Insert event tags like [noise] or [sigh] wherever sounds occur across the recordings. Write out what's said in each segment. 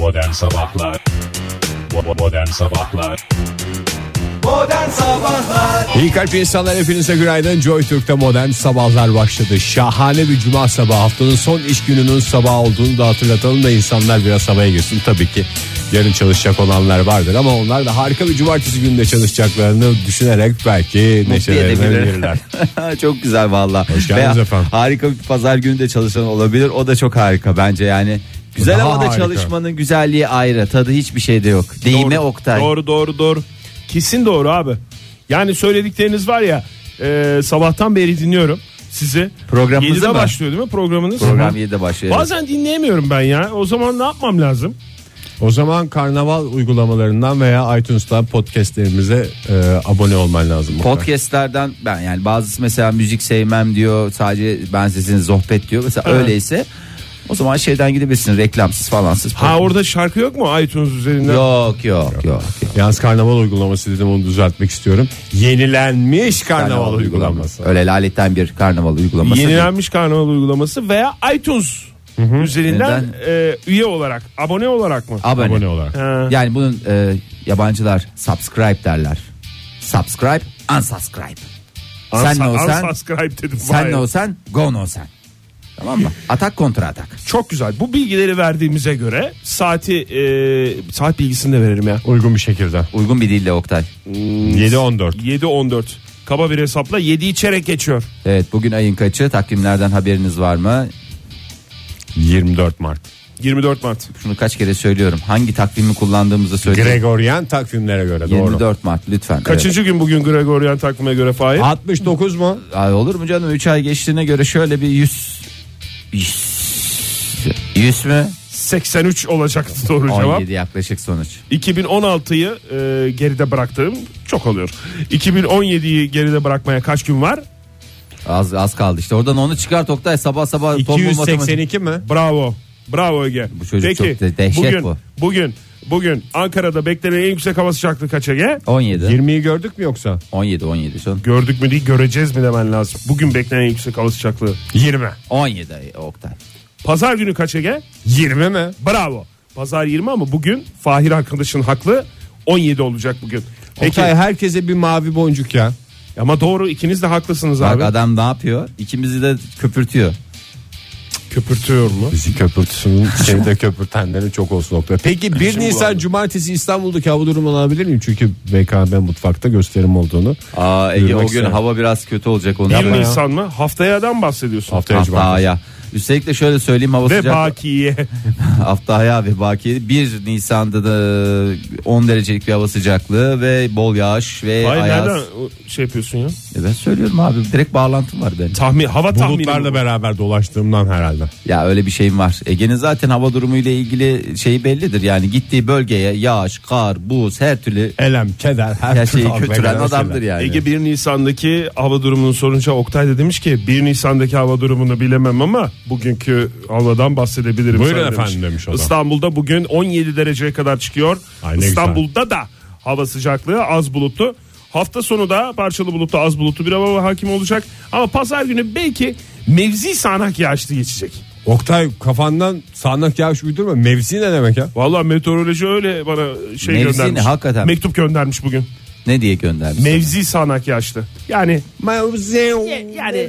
Modern Sabahlar Modern Sabahlar Modern Sabahlar İyi kalp insanlar hepinize günaydın. Joy Türk'te modern sabahlar başladı. Şahane bir cuma sabahı. Haftanın son iş gününün sabahı olduğunu da hatırlatalım da insanlar biraz havaya girsin. Tabii ki yarın çalışacak olanlar vardır ama onlar da harika bir cumartesi gününde çalışacaklarını düşünerek belki neşelenirler. [laughs] çok güzel valla. Hoş geldiniz Ve efendim. Harika bir pazar günü de çalışan olabilir. O da çok harika bence yani. Güzel Daha havada harika. çalışmanın güzelliği ayrı. Tadı hiçbir şeyde yok. Değme Doğru, Oktay. Doğru doğru doğru. Kesin doğru abi. Yani söyledikleriniz var ya e, sabahtan beri dinliyorum sizi. Programımızı 7'de mı? başlıyor değil mi programınız? Program Hı. 7'de başlıyor. Bazen dinleyemiyorum ben ya. O zaman ne yapmam lazım? O zaman karnaval uygulamalarından veya iTunes'tan podcastlerimize e, abone olman lazım. Podcastlerden ben yani bazısı mesela müzik sevmem diyor. Sadece ben sizin sohbet diyor. Mesela Evet. öyleyse o zaman şeyden gidebilirsin reklamsız falansız. Ha orada şarkı yok mu iTunes üzerinden? Yok yok yok. yok. Yalnız karnaval uygulaması dedim onu düzeltmek istiyorum. Yenilenmiş karnaval, uygulaması. Öyle laletten bir karnaval uygulaması. değil. Yenilenmiş karnaval uygulaması veya iTunes üzerinden e, üye olarak, abone olarak mı? Abone. Abone olarak. Ha. Yani bunun e, yabancılar subscribe derler. Subscribe, unsubscribe. Sen ne Unsa- olsan, unsubscribe dedim. sen ne olsan, go no sen. Tamam mı? Atak kontra atak. Çok güzel. Bu bilgileri verdiğimize göre saati e, saat bilgisini de veririm ya. Uygun bir şekilde. Uygun bir dille Oktay. 7-14. 7.14. Kaba bir hesapla 7'yi çeyrek geçiyor. Evet bugün ayın kaçı? Takvimlerden haberiniz var mı? 24 Mart. 24 Mart. Şunu kaç kere söylüyorum. Hangi takvimi kullandığımızı söyleyeyim. Gregorian takvimlere göre doğru. 24 Mart lütfen. Kaçıncı gün bugün Gregorian takvime göre Fahir? 69 mu? Ay, olur mu canım 3 ay geçtiğine göre şöyle bir 100 100, 100 mü? 83 olacaktı doğru cevap. 17 yaklaşık sonuç. 2016'yı e, geride bıraktığım çok oluyor. 2017'yi geride bırakmaya kaç gün var? Az az kaldı işte. Oradan onu çıkart Oktay sabah sabah tombul matematik. 282 mi? Bravo. Bravo Ege. Bu çocuk Peki, çok de- dehşet bugün, bu. Bugün bugün Ankara'da beklenen en yüksek hava sıcaklığı kaç Ege? 17. 20'yi gördük mü yoksa? 17 17 son. Gördük mü değil göreceğiz mi demen lazım. Bugün beklenen en yüksek hava sıcaklığı 20. 17 Oktay. Pazar günü kaç Ege? 20 mi? Bravo. Pazar 20 ama bugün Fahir arkadaşın haklı 17 olacak bugün. Peki Oktay herkese bir mavi boncuk ya. Ama doğru ikiniz de haklısınız Bak abi. adam ne yapıyor? İkimizi de köpürtüyor. Köpürtüyor mu? Bizi köpürtüsünün şeyde köpürtenleri çok olsun Oktay. Peki 1 Nisan. Cumartesi İstanbul'daki hava durumunu alabilir miyim? Çünkü BKB mutfakta gösterim olduğunu. Aa Ege o gün isterim. hava biraz kötü olacak onu. 1 Yapma ya. Nisan mı? Haftayadan bahsediyorsun. Haftaya Cumartesi. Haftaya. Üstelik de şöyle söyleyeyim hava Ve sıcak. bakiye. [laughs] Haftaya ve bakiye 1 Nisan'da da 10 derecelik bir hava sıcaklığı ve bol yağış ve Hayır ayaz. nereden şey yapıyorsun ya? E ben söylüyorum abi direkt bağlantım var benim. Tahmin, hava tahmini. Bulutlarla bu. beraber dolaştığımdan herhalde. Ya öyle bir şeyim var. Ege'nin zaten hava durumu ile ilgili şeyi bellidir. Yani gittiği bölgeye yağış, kar, buz her türlü Elem, keder, her, her türlü şeyi akla götüren gelen adamdır şeyler. yani. Ege 1 Nisan'daki hava durumunu sorunca Oktay da demiş ki 1 Nisan'daki hava durumunu bilemem ama bugünkü havadan bahsedebilirim. Buyurun sana efendim demiş o da. İstanbul'da bugün 17 dereceye kadar çıkıyor. Ay ne İstanbul'da da hava sıcaklığı az bulutlu. Hafta sonu da parçalı bulutlu az bulutlu bir hava hakim olacak. Ama pazar günü belki mevzi sağanak yağışlı geçecek. Oktay kafandan sağanak yağış uydurma. Mevzi ne demek ya? Vallahi meteoroloji öyle bana şey Mevzi göndermiş. ne? Hakikaten. Mektup göndermiş bugün. Ne diye göndermiş? Mevzi sağanak yağışlı. Yani Mevzi. yani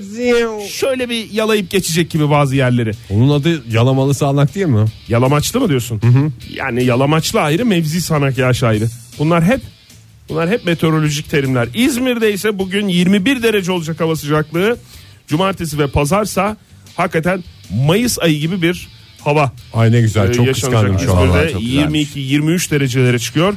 şöyle bir yalayıp geçecek gibi bazı yerleri. Onun adı yalamalı sağanak değil mi? Yalamaçlı mı diyorsun? Yani yalamaçlı ayrı, mevzi sanak yağış ayrı. Bunlar hep bunlar hep meteorolojik terimler. İzmir'de ise bugün 21 derece olacak hava sıcaklığı. Cumartesi ve pazarsa hakikaten Mayıs ayı gibi bir hava Ay ne güzel e, çok yaşanacak. kıskandım şu an. Vallahi İzmir'de çok güzelmiş. 22-23 derecelere çıkıyor.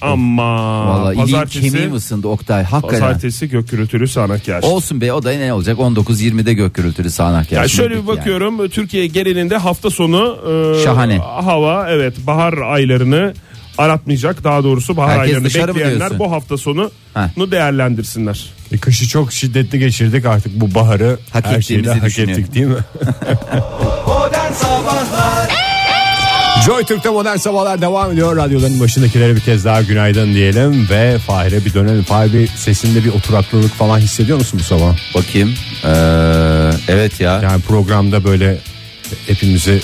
Ama Vallahi iliğim pazartesi, kemiğim ısındı Oktay hakikaten. pazartesi gök gürültülü sağanak yağış. Olsun be o da ne olacak 19-20'de gök gürültülü sağanak Ya yağış. şöyle bir Nedir yani? bakıyorum Türkiye genelinde hafta sonu e, Şahane. hava evet bahar aylarını aratmayacak daha doğrusu bahar Herkes aylarını bekleyenler bu hafta sonu Heh. nu değerlendirsinler. E, kışı çok şiddetli geçirdik artık bu baharı Hak her şeyle hak ettik değil mi? Modern Sabahlar [laughs] [laughs] Joy Türk'te modern sabahlar devam ediyor. Radyoların başındakilere bir kez daha günaydın diyelim ve Fahir'e bir dönelim. Fahir bir sesinde bir oturaklılık falan hissediyor musun bu sabah? Bakayım. Ee, evet ya. Yani programda böyle hepimizi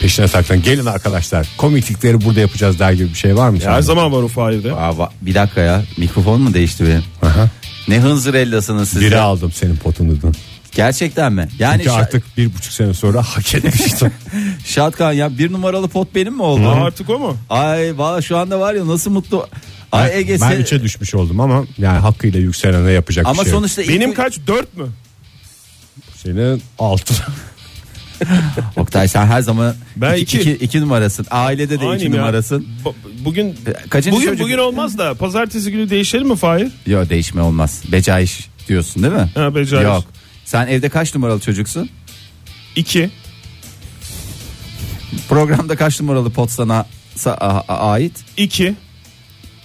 Peşine taktan gelin arkadaşlar komiklikleri burada yapacağız der gibi bir şey var mı? Her sende? zaman var o Fahir'de. Aa, va- bir dakika ya mikrofon mu değişti benim? Aha. Ne hınzırellasınız siz Biri ya? aldım senin potundan. Gerçekten mi? Yani Çünkü şa- artık bir buçuk sene sonra hak etmiştim. [laughs] Şatkan ya bir numaralı pot benim mi oldu? Aa, artık o mu? Ay valla şu anda var ya nasıl mutlu. Ay Ege ben sen- üçe düşmüş oldum ama yani hakkıyla yükselene yapacak ama bir şey yok. sonuçta Benim ilk- kaç? Dört mü? Senin altı. [laughs] Oktay sen her zaman Ben iki, iki. iki- iki numarasın. Ailede de iki Aynıyım ya. numarasın. Bugün kaçıncı bugün çocuk? bugün olmaz da pazartesi günü değişelim mi Fahir? Yok değişme olmaz. Becaiş diyorsun değil mi? Ha, becaiş. Yok. Sen evde kaç numaralı çocuksun? İki. Programda kaç numaralı pot sana sa- a- a- ait? İki.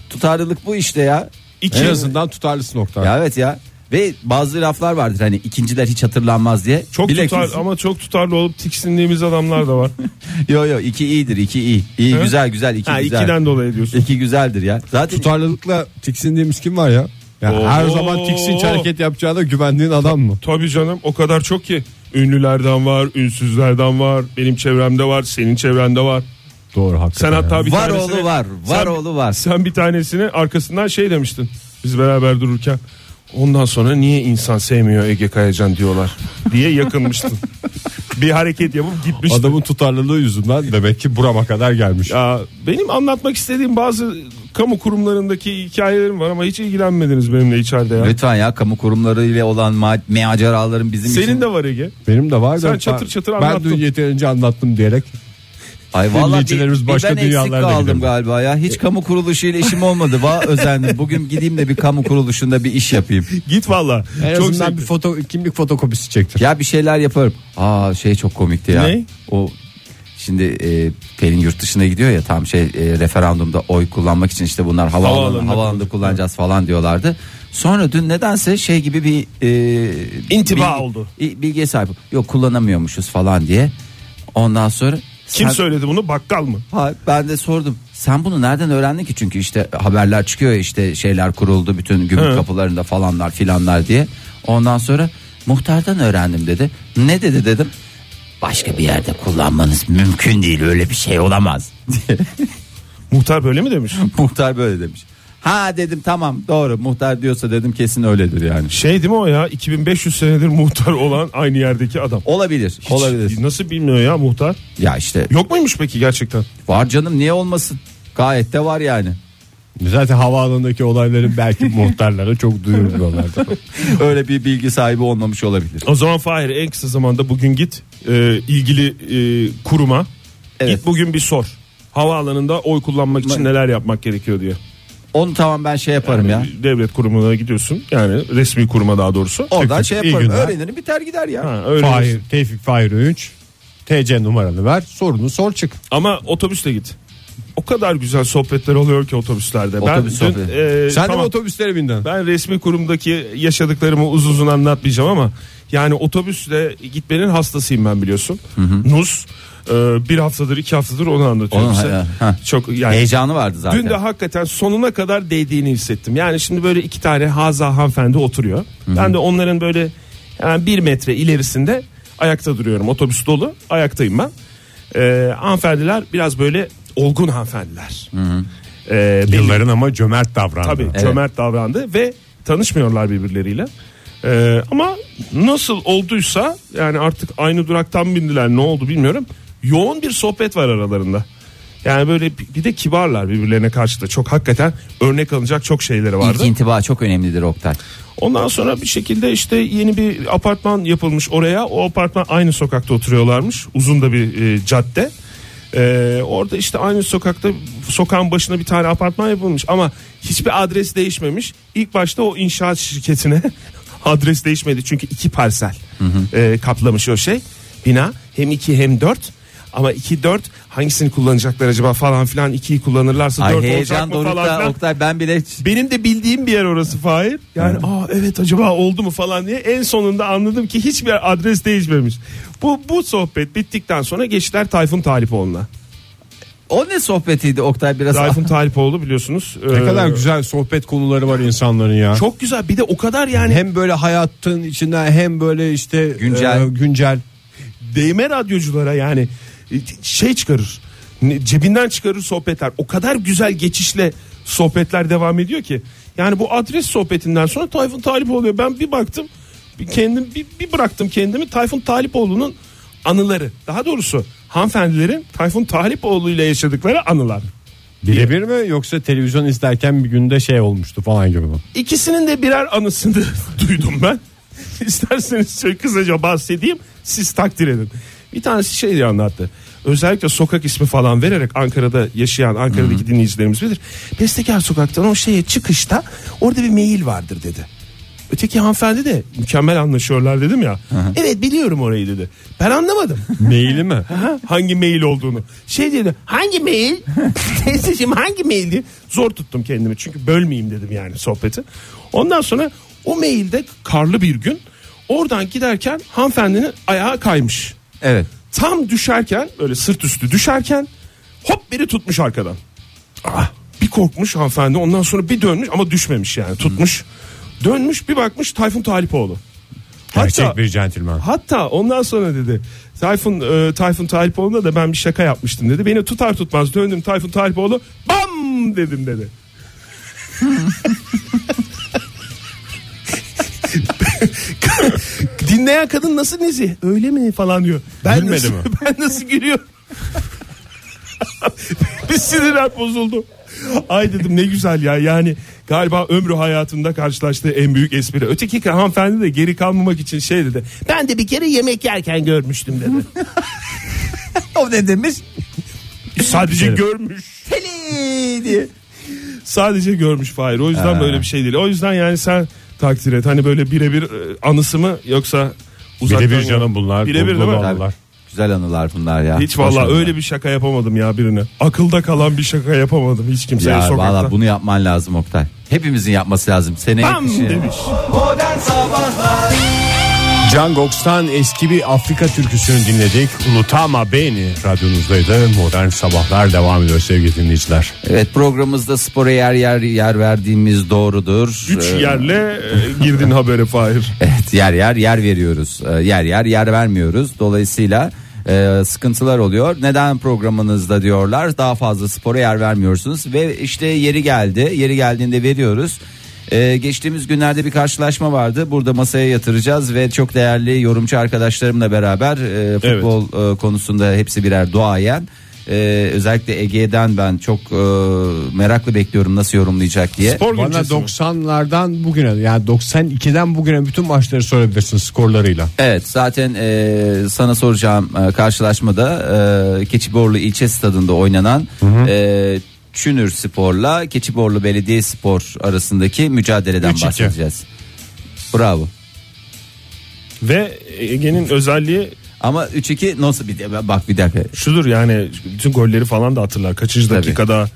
Tutarlılık bu işte ya. İki. en azından tutarlısın nokta. Ya evet ya. Ve bazı laflar vardır hani ikinciler hiç hatırlanmaz diye. Çok Bilakis- tutar ama çok tutarlı olup tiksindiğimiz adamlar da var. [laughs] Yo yo iki iyidir iki iyi. İyi Hı? güzel güzel iki ha, güzel. ikiden dolayı diyorsun. İki güzeldir ya. Zaten Tutarlılıkla tiksindiğimiz kim var ya? Ya Oo. her zaman tiksinç hareket yapacağına güvendiğin adam mı? Tabii canım o kadar çok ki. Ünlülerden var, ünsüzlerden var, benim çevremde var, senin çevrende var. Doğru hakikaten. Sen hatta bir Var tanesini, oğlu var, var sen, oğlu var. Sen bir tanesini arkasından şey demiştin. Biz beraber dururken. Ondan sonra niye insan sevmiyor Ege Kayacan diyorlar diye yakınmıştın. [laughs] bir hareket yapıp gitmiştin. Adamın tutarlılığı yüzünden demek ki burama kadar gelmiş. Ya benim anlatmak istediğim bazı kamu kurumlarındaki hikayelerim var ama hiç ilgilenmediniz benimle içeride ya. Lütfen ya kamu kurumları ile olan ma- maceraların bizim için. Senin de var Ege. Benim de var Sen ben- çatır çatır Ben anlattın. dün yeterince anlattım diyerek. Ay vallahi bir, Dinleyicilerimiz bir başka ben eksik dünyalarda kaldım galiba ya. Hiç kamu kuruluşu ile işim olmadı. Va özendim. Bugün gideyim de bir kamu kuruluşunda bir iş yapayım. Git valla. En Çok azından bir foto kimlik fotokopisi çektir. Ya bir şeyler yaparım. Aa şey çok komikti ya. Ne? O şimdi e, Pelin yurt dışına gidiyor ya tam şey e, referandumda oy kullanmak için işte bunlar havaalanı, Havaalanında havaalanında kullanacağız falan diyorlardı. Sonra dün nedense şey gibi bir e, İntiba bilgi- oldu. Bilgiye sahip. Yok kullanamıyormuşuz falan diye. Ondan sonra Kim sen- söyledi bunu? Bakkal mı? Ha, ben de sordum. Sen bunu nereden öğrendin ki? Çünkü işte haberler çıkıyor işte şeyler kuruldu bütün gümrük Hı. kapılarında falanlar filanlar diye. Ondan sonra muhtardan öğrendim dedi. Ne dedi dedim. Başka bir yerde kullanmanız mümkün değil öyle bir şey olamaz. [laughs] Muhtar böyle mi demiş? [laughs] Muhtar böyle demiş. Ha dedim tamam doğru muhtar diyorsa dedim kesin öyledir yani. Şey değil mi o ya 2500 senedir muhtar olan aynı yerdeki adam. Olabilir Hiç olabilir. Nasıl bilmiyor ya muhtar? Ya işte Yok muymuş peki gerçekten? var canım niye olmasın? Gayet de var yani. Zaten havaalanındaki olayların belki [laughs] muhtarlara çok duyurmuyorlardı. [laughs] Öyle bir bilgi sahibi olmamış olabilir. O zaman Fahir en kısa zamanda bugün git e, ilgili e, kuruma Evet. git bugün bir sor. Havaalanında oy kullanmak için neler yapmak gerekiyor diye. Onu tamam ben şey yaparım ya. Devlet kurumuna gidiyorsun. Yani resmi kuruma daha doğrusu. Oradan şey iyi yaparım. günler. Öğrenirim biter gider ya. Ha, öyle Fahir, Tevfik Fahir Öğünç. TC numaranı ver sorunu sor çık. Ama otobüsle git. O kadar güzel sohbetler oluyor ki otobüslerde. Otobüs ben dün, sohbeti. e, Sen de tamam, mi otobüslere bindin? ben resmi kurumdaki yaşadıklarımı uzun uzun anlatmayacağım ama yani otobüsle gitmenin hastasıyım ben biliyorsun. Nus e, bir haftadır iki haftadır onu anlatıyorum Onu- size. ha, ha. Çok yani Heyecanı vardı zaten. Dün de hakikaten sonuna kadar değdiğini hissettim. Yani şimdi böyle iki tane haza hanımefendi oturuyor. Ben de onların böyle yani bir metre ilerisinde ayakta duruyorum. Otobüs dolu ayaktayım ben. Ee, hanımefendiler biraz böyle olgun hanımefendiler. Ee, belli- Yılların ama cömert davrandı. Tabii Evet. cömert davrandı ve tanışmıyorlar birbirleriyle. Ee, ama nasıl olduysa yani artık aynı duraktan bindiler ne oldu bilmiyorum. Yoğun bir sohbet var aralarında. Yani böyle bir- bir de kibarlar birbirlerine karşı da çok hakikaten örnek alınacak çok şeyleri vardı. İlk intiba çok önemlidir Oktay. Ondan sonra bir şekilde işte yeni bir apartman yapılmış oraya. O apartman aynı sokakta oturuyorlarmış. Uzun da bir e, cadde. Ee, orada işte aynı sokakta sokağın başına bir tane apartman yapılmış ama hiçbir adres değişmemiş. İlk başta o inşaat şirketine [laughs] adres değişmedi çünkü iki parsel e, kaplamış o şey bina hem iki hem dört ama iki dört hangisini kullanacaklar acaba falan filan ikiyi kullanırlarsa Ay dört olacak mı falan filan. Oktay ben bile Benim de bildiğim bir yer orası Fahir. Yani aa evet acaba oldu mu falan diye en sonunda anladım ki hiçbir adres değişmemiş. Bu bu sohbet bittikten sonra geçtiler Tayfun Talipoğlu'na. o ne sohbetiydi Oktay biraz Tayfun [laughs] Talipoğlu biliyorsunuz. Ne e, kadar güzel sohbet konuları var insanların ya. Çok güzel bir de o kadar yani hem böyle hayatın içinden hem böyle işte Güncel. e, güncel. değme radyoculara yani şey çıkarır. Cebinden çıkarır sohbetler. O kadar güzel geçişle sohbetler devam ediyor ki. Yani bu adres sohbetinden sonra Tayfun Talipoğlu ben bir baktım kendim bir, bir bıraktım kendimi Tayfun Talipoğlu'nun anıları. Daha doğrusu hanımefendilerin Tayfun Talipoğlu ile yaşadıkları anılar. Birebir mi yoksa televizyon izlerken bir günde şey olmuştu falan gibi mi? İkisinin de birer anısını [laughs] duydum ben. İsterseniz şöyle kısaca bahsedeyim siz takdir edin. Bir tanesi şey diye anlattı. Özellikle sokak ismi falan vererek Ankara'da yaşayan Ankara'daki dinleyicilerimiz bilir. Bestekar sokaktan o şeye çıkışta orada bir mail vardır dedi. Öteki hanımefendi de mükemmel anlaşıyorlar dedim ya. Evet biliyorum orayı dedi. Ben anlamadım. [laughs] Maili mi? Ha, hangi mail olduğunu. Şey dedi hangi mail? [laughs] Teyzeciğim hangi maildi? Zor tuttum kendimi çünkü bölmeyeyim dedim yani sohbeti. Ondan sonra o mailde karlı bir gün oradan giderken hanımefendinin ayağı kaymış. Evet. Tam düşerken böyle sırt üstü düşerken hop biri tutmuş arkadan. Ah, bir korkmuş hanımefendi ondan sonra bir dönmüş ama düşmemiş yani tutmuş. Dönmüş bir bakmış Tayfun Talipoğlu. Gerçek bir centilmen. Hatta ondan sonra dedi Tayfun e, Tayfun Talipoğlu'na da ben bir şaka yapmıştım dedi. Beni tutar tutmaz döndüm Tayfun Talipoğlu bam dedim dedi. [laughs] Dinleyen kadın nasıl nezi? Öyle mi falan diyor. Ben Gülmedi nasıl, mi? [laughs] Ben nasıl gülüyorum? [laughs] bir sinirler bozuldu. Ay dedim ne güzel ya yani galiba ömrü hayatında karşılaştığı en büyük espri. Öteki hanımefendi de geri kalmamak için şey dedi. Ben de bir kere yemek yerken görmüştüm dedi. [laughs] O ne demiş? Sadece görmüş. Diye. Sadece görmüş Fahir. O yüzden böyle bir şey değil. O yüzden yani sen takdir et. Hani böyle birebir e, anısı mı yoksa uzaktan Birebir canım bunlar. Birebir değil mi? anılar. Güzel anılar bunlar ya. Hiç Hoş vallahi anılar. öyle bir şaka yapamadım ya birine. Akılda kalan bir şaka yapamadım hiç kimseye Ya sokakta. valla bunu yapman lazım Oktay. Hepimizin yapması lazım. Seneye Bam kışın- demiş. Modern Sabahlar Can Goks'tan eski bir Afrika türküsünü dinledik. Unutama beni radyonuzdaydı. Modern sabahlar devam ediyor sevgili dinleyiciler. Evet programımızda spora yer yer yer verdiğimiz doğrudur. Üç Ee, yerle [laughs] girdin habere Fahir. Evet yer yer yer veriyoruz. Ee, yer yer yer vermiyoruz. Dolayısıyla e, sıkıntılar oluyor. Neden programınızda diyorlar daha fazla spora yer vermiyorsunuz ve işte yeri geldi. Yeri geldiğinde veriyoruz. Ee, geçtiğimiz günlerde bir karşılaşma vardı. Burada masaya yatıracağız ve çok değerli yorumcu arkadaşlarımla beraber e, futbol e, konusunda hepsi birer duayen. Ee, özellikle Ege'den ben çok e, meraklı bekliyorum nasıl yorumlayacak diye. Spor Bana güncesi mi? 90'lardan bugüne yani 92'den bugüne bütün maçları sorabilirsin skorlarıyla. Evet zaten e, sana soracağım e, karşılaşmada e, Keçiborlu ilçe stadında oynanan e, Çünür Spor'la Keçiborlu Belediye Spor arasındaki mücadeleden 3-2. bahsedeceğiz. Bravo. Ve Ege'nin özelliği Ama 3-2 nasıl bir bak bir dakika. şudur yani bütün golleri falan da hatırlar. Kaçıncı Tabii. dakikada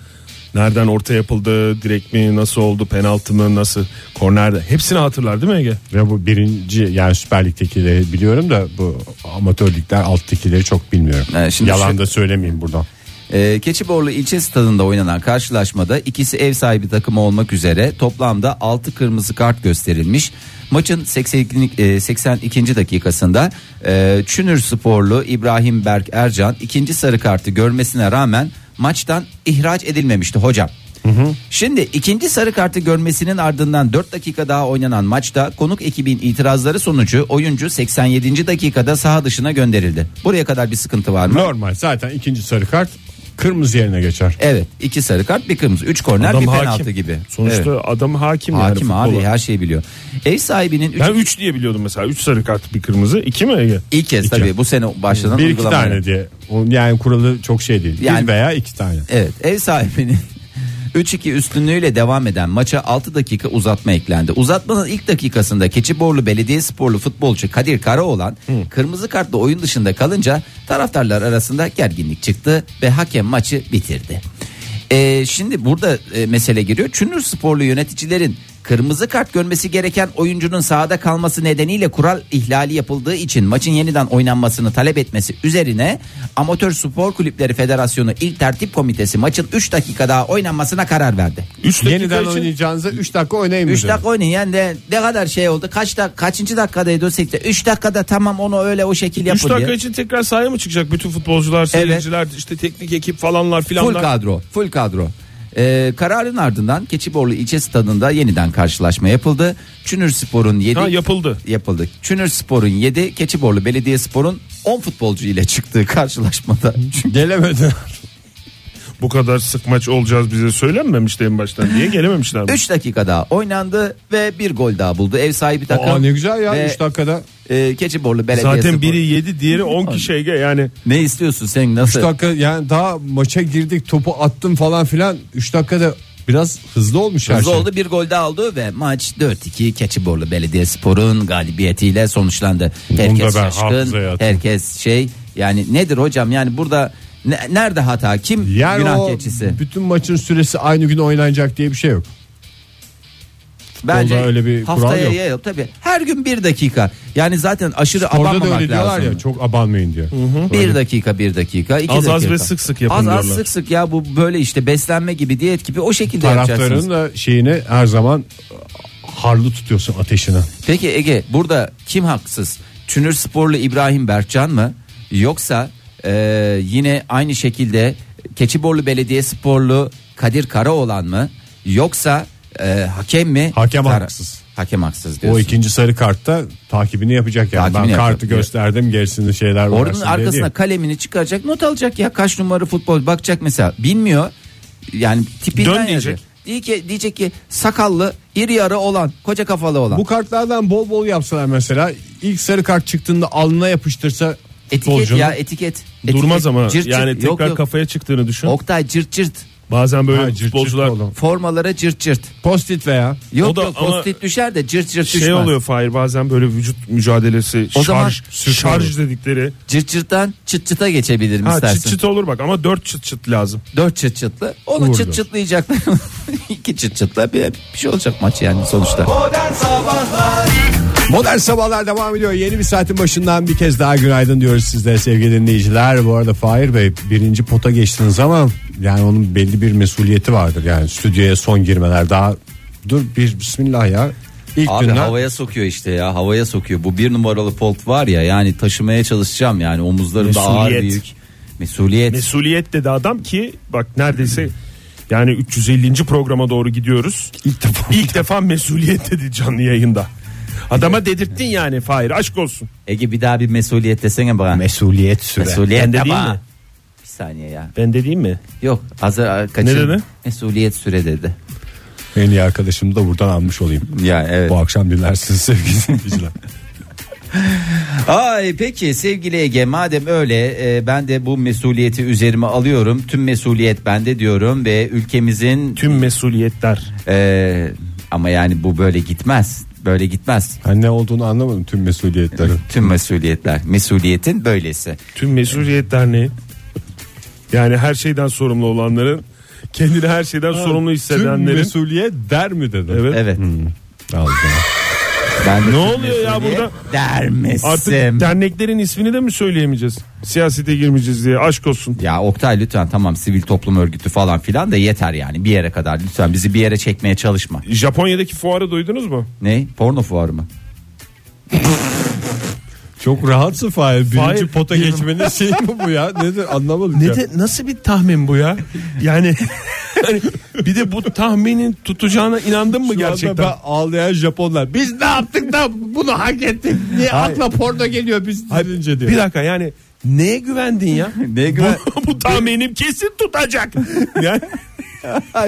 nereden orta yapıldı, direkt mi, nasıl oldu, penaltı mı, nasıl, kornerde. Hepsini hatırlar değil mi Ege? Ve bu birinci yani Süper Lig'dekileri biliyorum da bu amatör ligler alttakileri çok bilmiyorum. Ee, şimdi Yalan şu- da söylemeyeyim buradan. E, Keçiborlu ilçe stadında oynanan karşılaşmada ikisi ev sahibi takımı olmak üzere toplamda 6 kırmızı kart gösterilmiş. Maçın 82. e, 82. dakikasında e, Çünür Sporlu İbrahim Berk Ercan ikinci sarı kartı görmesine rağmen maçtan ihraç edilmemişti hocam. Şimdi ikinci sarı kartı görmesinin ardından 4 dakika daha oynanan maçta konuk ekibin itirazları sonucu oyuncu 87. dakikada saha dışına gönderildi. Buraya kadar bir sıkıntı var mı? Normal zaten ikinci sarı kart kırmızı yerine geçer. Evet iki sarı kart bir kırmızı. Üç korner Adam bir hakim. penaltı gibi. Sonuçta Evet. adam hakim, Hakim yani abi futbola. her şeyi biliyor. Ev sahibinin üç, Ben 3 diye biliyordum mesela. 3 sarı kart bir kırmızı. 2 mi Ege? ilk kez tabii bu sene başlanan Bir iki uygulamaya. tane diye. Yani kuralı çok şey değil. Yani- bir veya iki tane. Evet ev sahibinin 3-2 üstünlüğüyle devam eden maça 6 dakika uzatma eklendi. Uzatmanın ilk dakikasında Keçiborlu Belediyesporlu futbolcu Kadir Karaoğlan kırmızı kartla oyun dışında kalınca taraftarlar arasında gerginlik çıktı ve hakem maçı bitirdi. Ee, şimdi burada e, mesele giriyor. Çünür sporlu yöneticilerin Kırmızı kart görmesi gereken oyuncunun sahada kalması nedeniyle kural ihlali yapıldığı için maçın yeniden oynanmasını talep etmesi üzerine Amatör Spor Kulüpleri Federasyonu İl Tertip Komitesi maçın 3 dakika daha oynanmasına karar verdi. 3 dakika Yeniden için oynayacağınıza 3 dakika oynayın 3 dedi. dakika oynayın yani de, ne kadar şey oldu kaç dak kaçıncı dakikadaydı o sekte 3 dakikada tamam onu öyle o şekil 3 yapın dakika diye. için tekrar sahaya mı çıkacak bütün futbolcular, seyirciler, işte teknik ekip falanlar Full filanlar. kadro full kadro. Ee, kararın ardından Keçiborlu ilçe stadında yeniden karşılaşma yapıldı. Çünür Spor'un 7 Ha yapıldı. yapıldı. Çünür Spor'un 7, Keçiborlu Belediye Spor'un 10 futbolcu ile çıktığı karşılaşmada. Gelemedi. [laughs] Bu kadar sık maç olacağız bize söylenmemişti en baştan diye gelememişler. mi? 3 dakika daha oynandı ve bir gol daha buldu. Ev sahibi takım. Aa ne güzel ya Ve, 3 dakikada. e, Keçiborlu Belediye Zaten biri 7 diğeri 10 kişi Ege yani. Ne istiyorsun sen 3 nasıl? dakika yani daha maça girdik topu attım falan filan 3 dakikada biraz hızlı olmuş her Hızlı şey. oldu bir gol daha oldu ve maç 4-2 Keçiborlu Belediyespor'un galibiyetiyle sonuçlandı. Herkes şaşkın, herkes şey yani nedir hocam yani burada ne- nerede hata kim Yani günah keçisi? bütün maçın süresi aynı gün oynanacak diye bir şey yok. Bence öyle bir kural haftaya yok. yayıl tabii. Her gün bir dakika. Yani zaten aşırı Orada da abanmamak öyle diyorlar lazım. ya çok abanmayın diyor. Bir dakika bir dakika iki Az az dakika. ve sık sık yapın Az az diyorlar. sık sık ya bu böyle işte beslenme gibi diyet gibi o şekilde yapacaksınız. Taraftarın da şeyini her zaman harlı tutuyorsun ateşine. Peki Ege burada kim haksız? Çünür Sporlu İbrahim Berkcan mı? Yoksa e, yine aynı şekilde Keçiborlu Belediye Sporlu Kadir Karaoğlan mı? Yoksa e, hakem mi? Hakem Kara- haksız. Hakem haksız diyorsun. O ikinci sarı kartta takibini yapacak yani. Takibini ben yapacak. kartı gösterdim gerisinde şeyler var. Oradan arkasına kalemini çıkaracak not alacak ya kaç numara futbol bakacak mesela bilmiyor yani tipinden Dön yazıyor. diyecek. Diyecek ki, diyecek ki sakallı iri yarı olan koca kafalı olan. Bu kartlardan bol bol yapsalar mesela ilk sarı kart çıktığında alnına yapıştırsa etiket futbolcunun ya etiket. Durmaz Etiket. ama Cırt cırt. yani tekrar Yok, yok. kafaya çıktığını düşün. Oktay cırt cırt. Bazen böyle Ha, cırt cırt futbolcular oğlum. Formalara cırt cırt. post-it veya Yok O da yok ama post-it düşer de cırt cırt şey düşmez. oluyor Fahir bazen böyle vücut mücadelesi O zaman şarj, şarj dedikleri. Cırt cırttan çıt çıta geçebilirim Ha, istersen. çıt çıt olur bak ama 4 çıt çıt lazım. Dört çıt çıtlı. Onu Vurdu. çıt çıtlayacaklar. [laughs] İki çıt çıtla bir, bir şey olacak maç yani sonuçta. Modern Sabahlar Modern Sabahlar devam ediyor. Yeni bir saatin başından bir kez daha günaydın diyoruz sizlere sevgili dinleyiciler. Bu arada Fahir Bey birinci pota geçtiniz ama yani onun belli bir mesuliyeti vardır. Yani stüdyoya son girmeler daha dur bir bismillah ya. İlk Abi günden havaya sokuyor işte ya havaya sokuyor. Bu bir numaralı polt var ya yani taşımaya çalışacağım yani omuzlarımda ağır Mesuliyet. büyük. Mesuliyet. Mesuliyet dedi adam ki bak neredeyse yani 350. programa doğru gidiyoruz. ilk defa İlk defa mesuliyet dedi canlı yayında. Adama dedirttin yani Fahir aşk olsun. Ege bir daha bir mesuliyet desene bana. mesuliyet süre. mesuliyet Ben de de değil bana. mi? Bir saniye ya. Ben dediğim mi? Yok hazır kaçın. Ne dedi? Mesuliyet süre dedi. En iyi arkadaşımı da buradan almış olayım. Ya evet. Bu akşam dinlersiniz sevgili dinleyiciler. [laughs] Ay peki sevgili Ege madem öyle e, ben de bu mesuliyeti üzerime alıyorum. Tüm mesuliyet bende diyorum ve ülkemizin Tüm mesuliyetler. e, ama yani bu böyle gitmez. Böyle gitmez. Ben ne olduğunu anlamadım tüm mesuliyetlerin. Tüm mesuliyetler. Mesuliyetin böylesi. Tüm mesuliyetler ne? Yani her şeyden sorumlu olanların kendini her şeyden sorumlu Tüm hissedenlerin. mesuliyet der mi dedim. Evet. Evet. Al ya. Ben de Ne oluyor ya burada? Der misin? Artık derneklerin ismini de mi söyleyemeyeceğiz? Siyasete girmeyeceğiz diye aşk olsun. Ya Oktay lütfen tamam sivil toplum örgütü falan filan da yeter yani bir yere kadar lütfen bizi bir yere çekmeye çalışma. Japonya'daki fuarı duydunuz mu? Ne? Porno fuarı mı? Çok rahatsın Fahir. Birinci Fahir, pota geçmenin şeyi mi bu ya? Nedir anlamadım ya. nasıl bir tahmin bu ya? Yani [laughs] hani bir de bu tahminin tutacağına inandın mı Şu gerçekten? ben ağlayan Japonlar. Biz ne yaptık da bunu hak ettik? Niye akla porno geliyor biz dilince diye. Bir dakika yani neye güvendin ya? [laughs] Neye güven- Bu, bu tahminim kesin tutacak. [laughs] Yani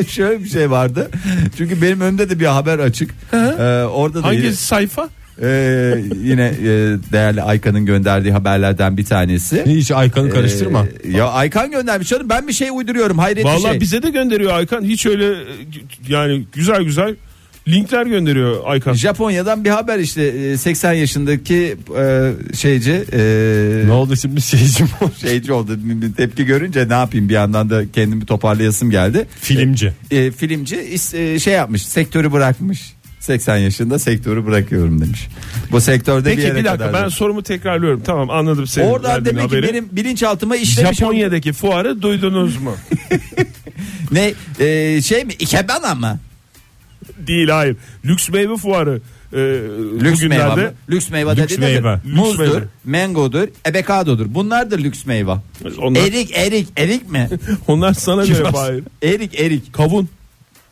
Şöyle bir şey vardı. Çünkü benim önümde de bir haber açık. Ee, orada da hangi yine, sayfa? Ee, yine e, değerli Aykan'ın gönderdiği haberlerden bir tanesi. Hiç Aykan'ı karıştırma. Ee, ya Aykan göndermiş canım ben bir şey uyduruyorum hayret bir Vallahi şey. bize de gönderiyor Aykan. Hiç öyle e, yani güzel güzel linkler gönderiyor Aykan. Japonya'dan bir haber işte e, 80 yaşındaki e, şeyci e, ne oldu şimdi şeycim oldu? şeyci oldu Bir- bir tepki görünce ne yapayım bir yandan da kendimi toparlayasım geldi. Filmci. E, filmci is- e, şey yapmış sektörü bırakmış. 80 yaşında sektörü bırakıyorum demiş. Bu sektörde bir Peki yere bir dakika kadar. ben sorumu tekrarlıyorum. Tamam anladım Oradan verdiğin demek ki haberi. benim bilinçaltıma işlemiş. Japonya'daki fuarı duydunuz mu? [laughs] Ne e, şey mi? Ikebana mı? Değil hayır. Lüks meyve fuarı. E, Lüks meyve mi? Lüks meyve Lüks dedi nedir? meyve. Lüks Muzdur, meyve. mangodur, ebekadodur. Bunlar da lüks meyve. Onlar, Erik, erik, erik mi? [laughs] onlar sana göre hayır. erik, erik. Kavun.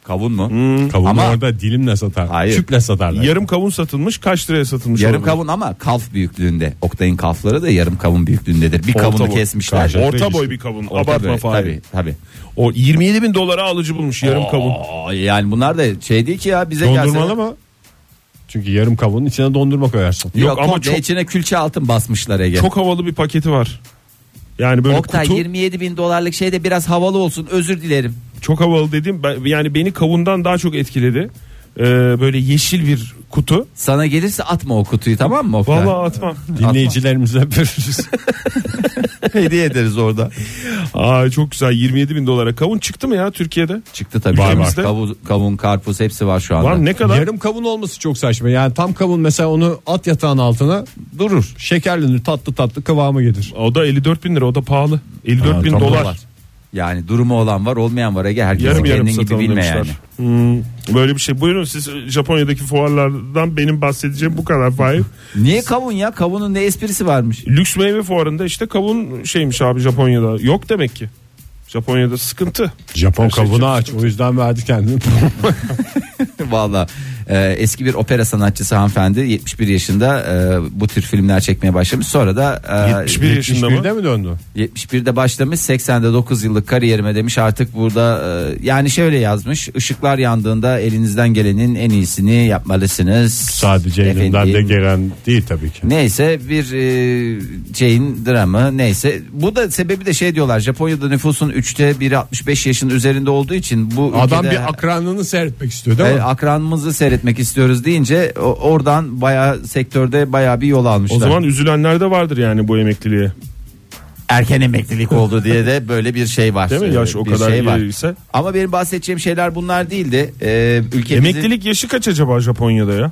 Kavun mu? Kavunu Ama- orada dilimle satar. Hayır. Küple satarlar. Yarım kavun satılmış. Kaç liraya satılmış? Yarım olabilir? kavun ama kalf büyüklüğünde. Oktay'ın kalfları da yarım kavun büyüklüğündedir. Bir Orta kavunu boy. kesmişler. Karşılıklı Orta boy bir kavun. Orta Abartma boy, Fahir. Tabii tabii. O 27 bin dolara alıcı bulmuş yarım kavun. Aa, yani bunlar da şey değil ki ya bize Dondurmalı gelse. mı? Çünkü yarım kavunun içine dondurma koyarsın. Yok, Yok ama çok- içine külçe altın basmışlar Ege. Çok havalı bir paketi var. Yani böyle Oktay kutu 27 bin dolarlık şey de biraz havalı olsun özür dilerim. Çok havalı dedim. Ben, yani beni kavundan daha çok etkiledi. Ee, böyle yeşil bir kutu. Sana gelirse atma o kutuyu tamam mı Oktay? Vallahi atmam. [laughs] Dinleyicilerimize veririz. [laughs] hediye ederiz orada. Aa çok güzel 27 bin dolara kavun çıktı mı ya Türkiye'de? Çıktı tabii. Var, Var. Kavun, kavun, karpuz hepsi var şu anda. Var ne kadar? yarım kavun olması çok saçma. Yani tam kavun mesela onu at yatağın altına durur. Şekerlenir tatlı tatlı kıvamı gelir. O da 54 bin lira o da pahalı. 54 Ha, bin tamam. dolar. Yani durumu olan var olmayan var Ege. Herkes Yarım yarım kendin gibi satalım bilme demişler. yani. Hmm, böyle bir şey. Buyurun siz Japonya'daki fuarlardan benim bahsedeceğim bu kadar Fahir. [laughs] Niye kavun ya? Kavunun ne esprisi varmış? Lüks meyve fuarında işte kavun şeymiş abi Japonya'da. Yok demek ki. Japonya'da sıkıntı. Japon Her şey çok aç. O yüzden verdi kendini. [laughs] Valla e, eski bir opera sanatçısı hanımefendi 71 yaşında e, bu tür filmler çekmeye başlamış. Sonra da e, 71 yaşında mı? 71'de mi döndü? 71'de başlamış 80'de 9 yıllık kariyerime demiş artık burada e, yani şöyle yazmış ışıklar yandığında elinizden gelenin en iyisini yapmalısınız. Sadece elinden de gelen değil tabii ki. Neyse bir e, şeyin dramı neyse bu da sebebi de şey diyorlar Japonya'da nüfusun 3'te biri 65 yaşın üzerinde olduğu için bu Adam ülkede- bir akranını seyretmek istiyor değil e, mi? akranımızı seyretmek istiyoruz deyince oradan bayağı sektörde bayağı bir yol almışlar. O zaman üzülenler de vardır yani bu emekliliğe. erken emeklilik oldu diye de böyle bir şey var. Değil mi? Yaş o Bir kadar şey var. ileriyse. Ama benim bahsedeceğim şeyler bunlar değildi. Ee, ülkemizin Emeklilik yaşı kaç acaba Japonya'da ya?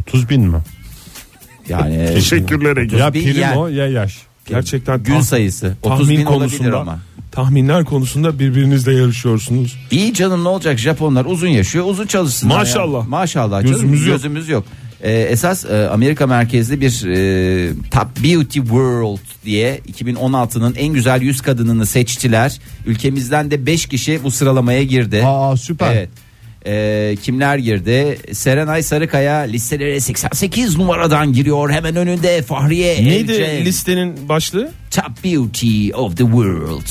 30 bin mi? yani Teşekkürler Ege. Ya prim yen. o ya yaş. Gerçekten gün tah- sayısı 30 tahmin bin olabilir konusunda ama. tahminler konusunda birbirinizle yarışıyorsunuz. İyi canım ne olacak Japonlar uzun yaşıyor uzun çalışsınlar. ya. Maşallah. Maşallah canım, Gözümüz yok. gözümüz yok. Ee, esas e, Amerika merkezli bir e, Top Beauty World diye 2016'nın en güzel 100 kadınını seçtiler. Ülkemizden de 5 kişi bu sıralamaya girdi. Aa süper. Evet. Ee, kimler girdi? Serenay Sarıkaya listelere 88 numaradan giriyor. Hemen önünde Fahriye Neydi Evcen. listenin başlığı? Top Beauty of the World.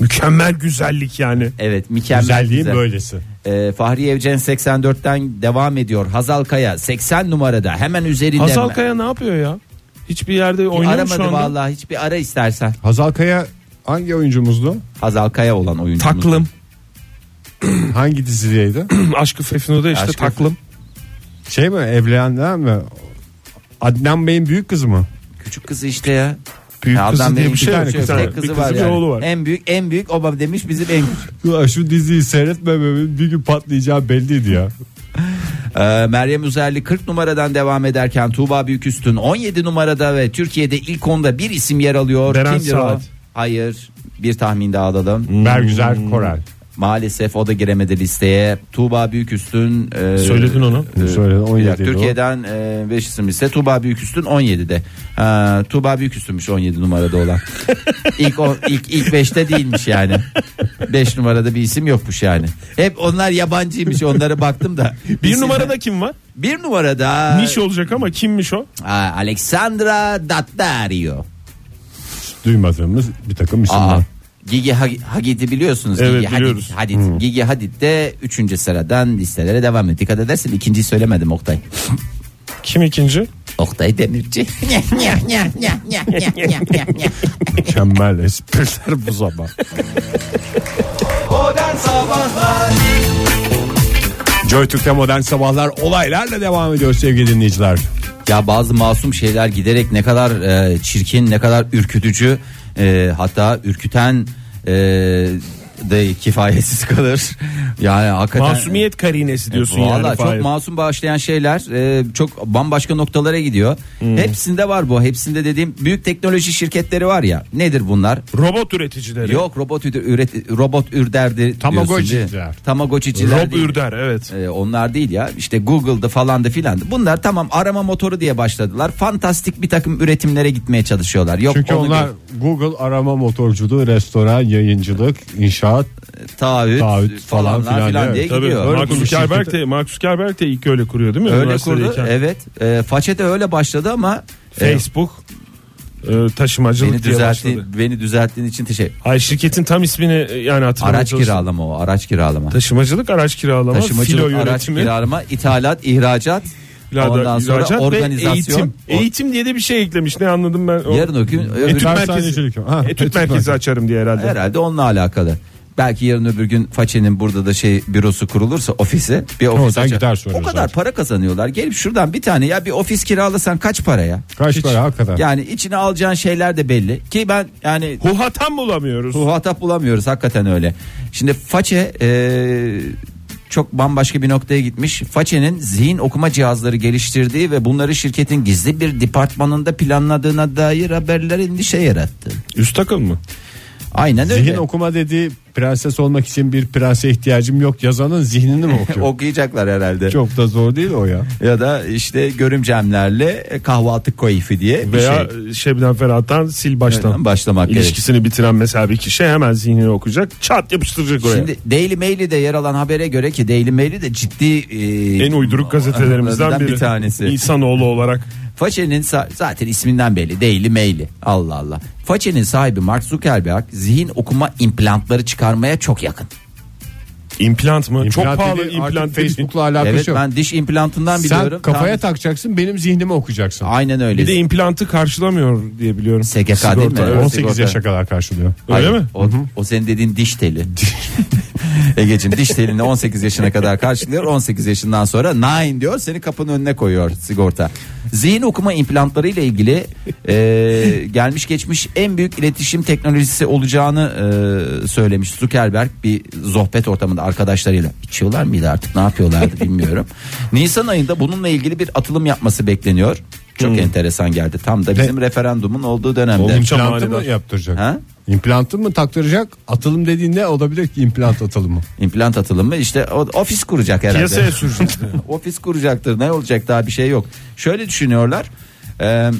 Mükemmel güzellik yani. Evet mükemmel. Güzelliğin güzel. böylesi. Ee, Fahriye Evcen 84'ten devam ediyor. Hazal Kaya 80 numarada hemen üzerinde. Hazal Kaya ne yapıyor ya? Hiçbir yerde oynuyor mu aramadı şu anda? vallahi hiçbir ara istersen. Hazal Kaya hangi oyuncumuzdu? Hazal Kaya olan oyuncu. Taklım. [clears throat] Hangi dizideydi? [clears throat] Aşkı Fefnu'da işte Aşkı taklım. şey mi evlenenler mi? Adnan Bey'in büyük kızı mı? Küçük kızı işte ya. Büyük Ya kızı adam diye benim bir şey yok. tane Bir kızı, tane- var kızı bir yani. oğlu var. En büyük en büyük o demiş bizim en küçük. [laughs] Şu diziyi seyretmememin bir gün patlayacağı belliydi ya. Ee, Meryem Üzerli 40 numaradan devam ederken Tuğba Büyüküstün 17 numarada ve Türkiye'de ilk onda bir isim yer alıyor. Beren Kimdir o? Saat. Hayır. Bir tahmin daha alalım. Hmm. Bergüzar Korel. Maalesef o da giremedi listeye. Tuğba Büyüküstün e, Söyledin onu. Bunu söyledin, bir 17 dakika, ydi o. Türkiye'den 5 isim liste. Tuğba Büyüküstün 17'de. Ha, Tuğba Büyüküstünmüş 17 numarada olan. [laughs] ilk on, ilk ilk 5'te değilmiş yani. 5 numarada bir isim yokmuş yani. Hep onlar yabancıymış. Onlara baktım da. [laughs] Bir numarada kim var? bir numarada Niş olacak ama kimmiş o? Aa, Alexandra Daddario. Duymadığımız bir takım Aa, isimler. Gigi Hadid'i biliyorsunuz. Evet, Gigi biliyoruz. Hadid. Hadid. Gigi Hadid de 3. sıradan listelere devam etti. Dikkat edersin ikinciyi söylemedim Oktay. Kim ikinci? Oktay Demirci. Mükemmel espriler bu zaman. Modern Sabahlar Joy Türk'te modern sabahlar olaylarla devam ediyor sevgili dinleyiciler. ya bazı masum şeyler giderek ne kadar e, çirkin, ne kadar ürkütücü, e, hatta ürküten e, de kifayetsiz kalır. Yani hakikaten Masumiyet karinesi diyorsun Valla yani. çok Fahir. masum başlayan şeyler e, çok bambaşka noktalara gidiyor. Hmm. Hepsinde var bu. Hepsinde dediğim büyük teknoloji şirketleri var ya. Nedir bunlar? Robot üreticileri. Yok robot üret, robot ürderdi. Tamagotchiciler. Tamagotchiciler Rob değil. Ürder evet. E, onlar değil ya işte Google'da falan da filan. Bunlar tamam arama motoru diye başladılar. Fantastik bir takım üretimlere gitmeye çalışıyorlar. Yok Çünkü onlar Google arama motorculuğu, restoran, yayıncılık, inşaat taahhüt, Taahhüt falan filan, diye evet. Tabii. gidiyor. Öyle Mark Zuckerberg de, Mark Zuckerberg de ilk öyle kuruyor değil mi? Öyle kurdu. Evet. E, Façe de öyle başladı ama e, Facebook e, taşımacılık beni diye düzelttiğin başladı. beni düzelttiğin için teşekkür. Hayır şirketin tam ismini e, yani hatırlamaya Araç çalıştım. kiralama o araç kiralama. Taşımacılık araç kiralama, filo Taşımacılık araç yönetimi, kiralama, ithalat, ihracat. filada Ondan sonra ihracat organizasyon. eğitim. Eğitim diye de bir şey eklemiş. Ne anladım ben? O- Yarın o gün öbür Etüt merkezi, Ha, etüt merkezi. açarım diye herhalde. herhalde onunla alakalı. Belki yarın öbür gün Façe'nin burada da şey bürosu kurulursa ofisi bir ofis Oradan açar. gider sonra O kadar zaten. para kazanıyorlar. Gelip şuradan bir tane ya bir ofis kiralasan kaç para ya? kaç para hakikaten. Yani içine alacağın şeyler de belli. Ki ben yani Huhatam bulamıyoruz. muhatap bulamıyoruz hakikaten öyle. Şimdi Façe e, çok bambaşka bir noktaya gitmiş. Façe'nin zihin okuma cihazları geliştirdiği ve bunları şirketin gizli bir departmanında planladığına dair haberler endişe yarattı. Üst takım mı? Aynen öyle. Zihin okuma dediği prenses olmak için bir prense ihtiyacım yok yazanın zihnini mi [laughs] okuyor? Okuyacaklar herhalde. Çok da zor değil o ya. Ya da işte görümcemlerle kahvaltı keyfi diye bir Veya şey. Şebnem Ferah'tan sil baştan. Evet, başlamak gerek. İlişkisini bitiren mesela bir kişi hemen zihnini okuyacak. Çat yapıştıracak oraya. Şimdi Daily Mail'de yer alan habere göre ki Daily Mail'i de ciddi e, en uyduruk gazetelerimizden biri. bir tanesi. İnsanoğlu olarak. [laughs] Façe'nin zaten isminden belli Daily Mail'i. Allah Allah. Façe'nin sahibi Mark Zuckerberg zihin okuma implantları çıkarmaya çok yakın. İmplant mı? Çok İmplant pahalı dediği artık implant. Facebook'la alakası evet yok. ben diş implantından biliyorum. Sen kafaya Tam- takacaksın benim zihnimi okuyacaksın. Aynen öyle. Bir de implantı karşılamıyor diye biliyorum. SGK değil mi? Sigorta, Evet. evet. 18 sigorta. yaşa kadar karşılıyor. Öyle Hayır, mi? O, o senin dediğin diş teli. [laughs] [laughs] Egeciğim diş telini 18 yaşına kadar karşılıyor. 18 yaşından sonra nine diyor seni kapının önüne koyuyor sigorta. Zihin okuma implantları ile ilgili e, gelmiş geçmiş en büyük iletişim teknolojisi olacağını e, söylemiş Zuckerberg bir sohbet ortamında arkadaşlarıyla. İçiyorlar mıydı artık ne yapıyorlardı [laughs] bilmiyorum. Nisan ayında bununla ilgili bir atılım yapması bekleniyor. Çok enteresan geldi. Tam da bizim referandumun olduğu dönemde. Oldukça İmplantı mı yaptıracak? Ha? İmplantı mı taktıracak? Atılım dediğin ne olabilir ki implant atılımı? İmplant atılımı işte o- ofis kuracak herhalde. Piyasaya [laughs] sürecek. ofis kuracaktır ne olacak daha bir şey yok. Şöyle düşünüyorlar. E,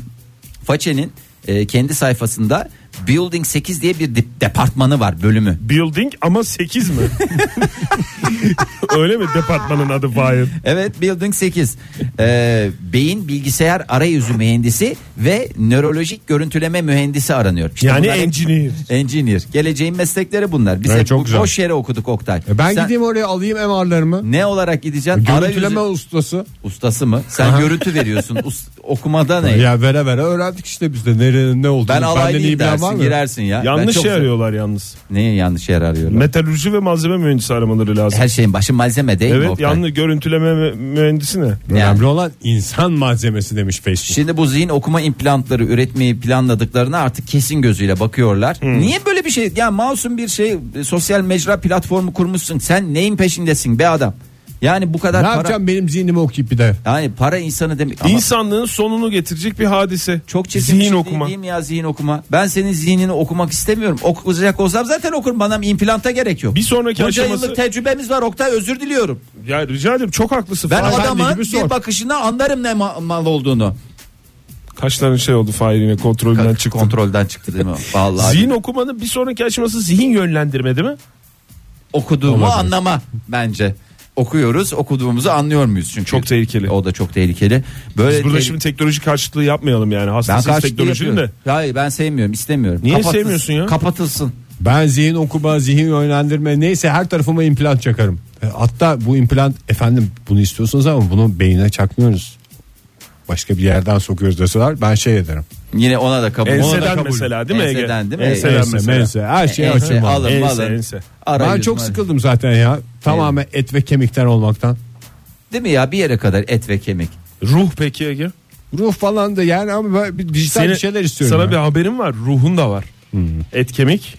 Façe'nin e, kendi sayfasında Building 8 diye bir de- departmanı var bölümü. Building ama 8 mi? [laughs] Öyle mi departmanın adı Fahir? Evet Building 8. E, beyin bilgisayar arayüzü mühendisi ve nörolojik görüntüleme mühendisi aranıyor. İşte Yani bunlar hep- engineer. Engineer. Geleceğin meslekleri bunlar. Biz Evet, hep çok bu güzel. boş yere okuduk Oktay. E ben Sen gideyim oraya alayım MR'larımı. ne olarak gideceksin? Görüntüleme Arayüzü- ustası. ustası mı? Sen görüntü veriyorsun. [laughs] Us- okumada ne? Ya vere vere öğrendik işte biz de nerenin ne olduğunu. Ben Benden iyi alaylıyım bilen var mı? girersin ya. Ben Yanlış çok şey arıyorlar yalnız. Neye yanlış yer arıyorlar? Metalürji ve malzeme mühendisi aramaları lazım. Her şeyin başı malzeme değil mi? Evet Oktay? yanlış görüntüleme mü- mühendisi ne? Önemli Yani. olan insan malzemesi demiş Facebook. Şimdi bu zihin okuma implantları üretmeyi planladıklarına artık kesin gözüyle bakıyorlar. Hmm. Niye böyle bir şey? Ya masum bir şey e, sosyal mecra platformu kurmuşsun. Sen neyin peşindesin be adam? Yani bu kadar ne para. yapacağım benim zihnimi okuyup bir de. Yani para insanı demek. Ama İnsanlığın sonunu getirecek bir hadise. çok çirkin Zihin bir şey okuma. değil mi ya zihin okuma? Ben senin zihnini okumak istemiyorum. Okuyacak olsam zaten okurum. Bana implanta gerek yok. Bir sonraki Bunca aşaması- yıllık tecrübemiz var Oktay özür diliyorum. Ya rica ederim çok haklısın. Ben Fahir. adamın bir bakışına anlarım ne ma- mal olduğunu. Kaç tane şey oldu Fahir yine kontrolünden çıktı. Kontrolden çıktı değil mi? [laughs] Vallahi. Zihin okumanın bir sonraki aşaması zihin yönlendirme değil mi? okuduğumu Olabilir. anlama bence. Okuyoruz, okuduğumuzu anlıyor muyuz çünkü? Çok tehlikeli. O da çok tehlikeli. Böyle Biz burada tehli- şimdi teknoloji karşıtlığı yapmayalım yani. ben Hastasıyız karşı teknolojinin de. Hayır ben sevmiyorum, istemiyorum. Niye Kapatılsın, sevmiyorsun ya? Kapatılsın. Ben zihin okuma, zihin yönlendirme neyse her tarafıma implant çakarım. E, Hatta bu implant efendim bunu istiyorsunuz ama bunu beyine çakmıyoruz. Başka bir yerden sokuyoruz deseler ben şey ederim. Yine ona da kabul. Enseden ona da kabul. mesela değil mi Ege? Enseden değil mi? Enseden Ense, mesela. mense, her şeyi Ense, abi. alın, Ense, alın. ense. Ben Arayüz çok var. sıkıldım zaten ya. Tamamen et ve kemikten olmaktan. Değil mi ya bir yere kadar et ve kemik. Ruh peki Ege? Ruh falan da yani ama böyle bir dijital Seni- bir şeyler istiyorum. Sana ya. bir haberim var. Ruhun da var. Et kemik.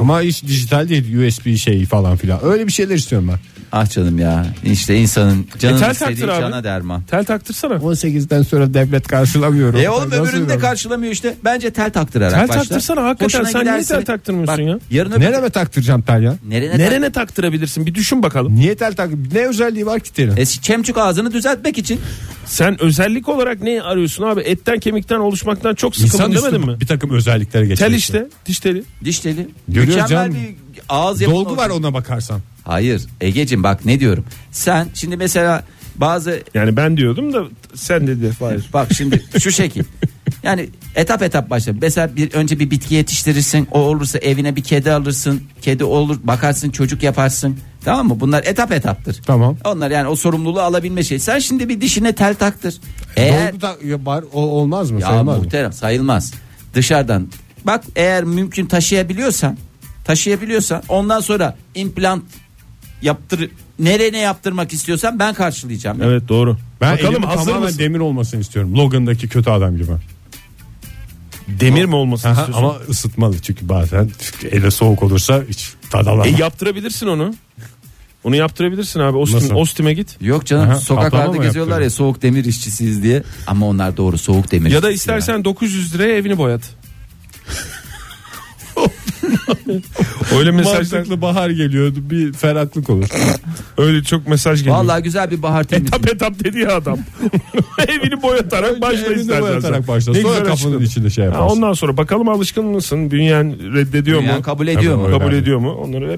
Ama hiç dijital değil USB şeyi falan filan. Öyle bir şeyler istiyorum ben. Ah canım ya işte insanın canın E, tel istediği taktır abi. cana derman. Tel taktırsana. 18'den sonra devlet karşılamıyorum. E oğlum öbürünü de karşılamıyor işte. Bence tel taktırarak Tel başla. taktırsana, hakikaten. Hoşuna Sen niye giderse- tel taktırmıyorsun Bak, ya? Yarın öbür... Nereme taktıracağım tel ya? Nerene, Nerene taktırabilirsin bir düşün bakalım. Niye tel tak? Ne özelliği var ki telin? E, çemçük ağzını düzeltmek için. Sen özellik olarak ne arıyorsun abi? Etten kemikten oluşmaktan çok sıkıldım İnsan demedin mi? bir takım özellikleri geçiyor. Tel işte diş teli. Diş teli. Görüyoruz Mükemmel canım. bir ağız yapın Dolgu var ona bakarsan. Hayır Ege'cim bak ne diyorum. Sen şimdi mesela bazı Yani ben diyordum da sen dedi Fahir. [laughs] bak şimdi şu şekil. Yani etap etap başla. Mesela bir önce bir bitki yetiştirirsin. O olursa evine bir kedi alırsın. Kedi olur bakarsın çocuk yaparsın. Tamam mı? Bunlar etap etaptır. Tamam. Onlar yani o sorumluluğu alabilme şey. Sen şimdi bir dişine tel taktır. Eğer Dolgu da ya var o olmaz mı? ya Sayılmaz mı? muhterem sayılmaz. Dışarıdan bak eğer mümkün taşıyabiliyorsan taşıyabiliyorsan ondan sonra implant yaptır nereye yaptırmak istiyorsan ben karşılayacağım. Evet doğru. Ben Bakalım hazır tamamen mısın? demir olmasını istiyorum. Logan'daki kötü adam gibi. Demir mi olmasını Aha, istiyorsun? ama ısıtmalı çünkü bazen ele soğuk olursa hiç tadamam. E yaptırabilirsin onu. Onu yaptırabilirsin abi. Ostim? Ostim'e git. Yok canım Aha, sokaklarda geziyorlar ya soğuk demir işçisiyiz diye. Ama onlar doğru soğuk demir. Ya da istersen 900 liraya evini boyat. Öyle mesajlar Mantıklı bahar geliyordu bir ferahlık olur. öyle çok mesaj geliyor. Vallahi güzel bir bahar temizliği. Etap etap dedi ya adam. [laughs] Evini boyatarak başla Evinde istersen. boyatarak başla. Ne Sonra açıkladın. içinde şey Ha, yaparsın. ondan sonra bakalım alışkın mısın? Bünyen reddediyor Bünyen mu? kabul ediyor Tabii, mu? Kabul ediyor mu? Onları hep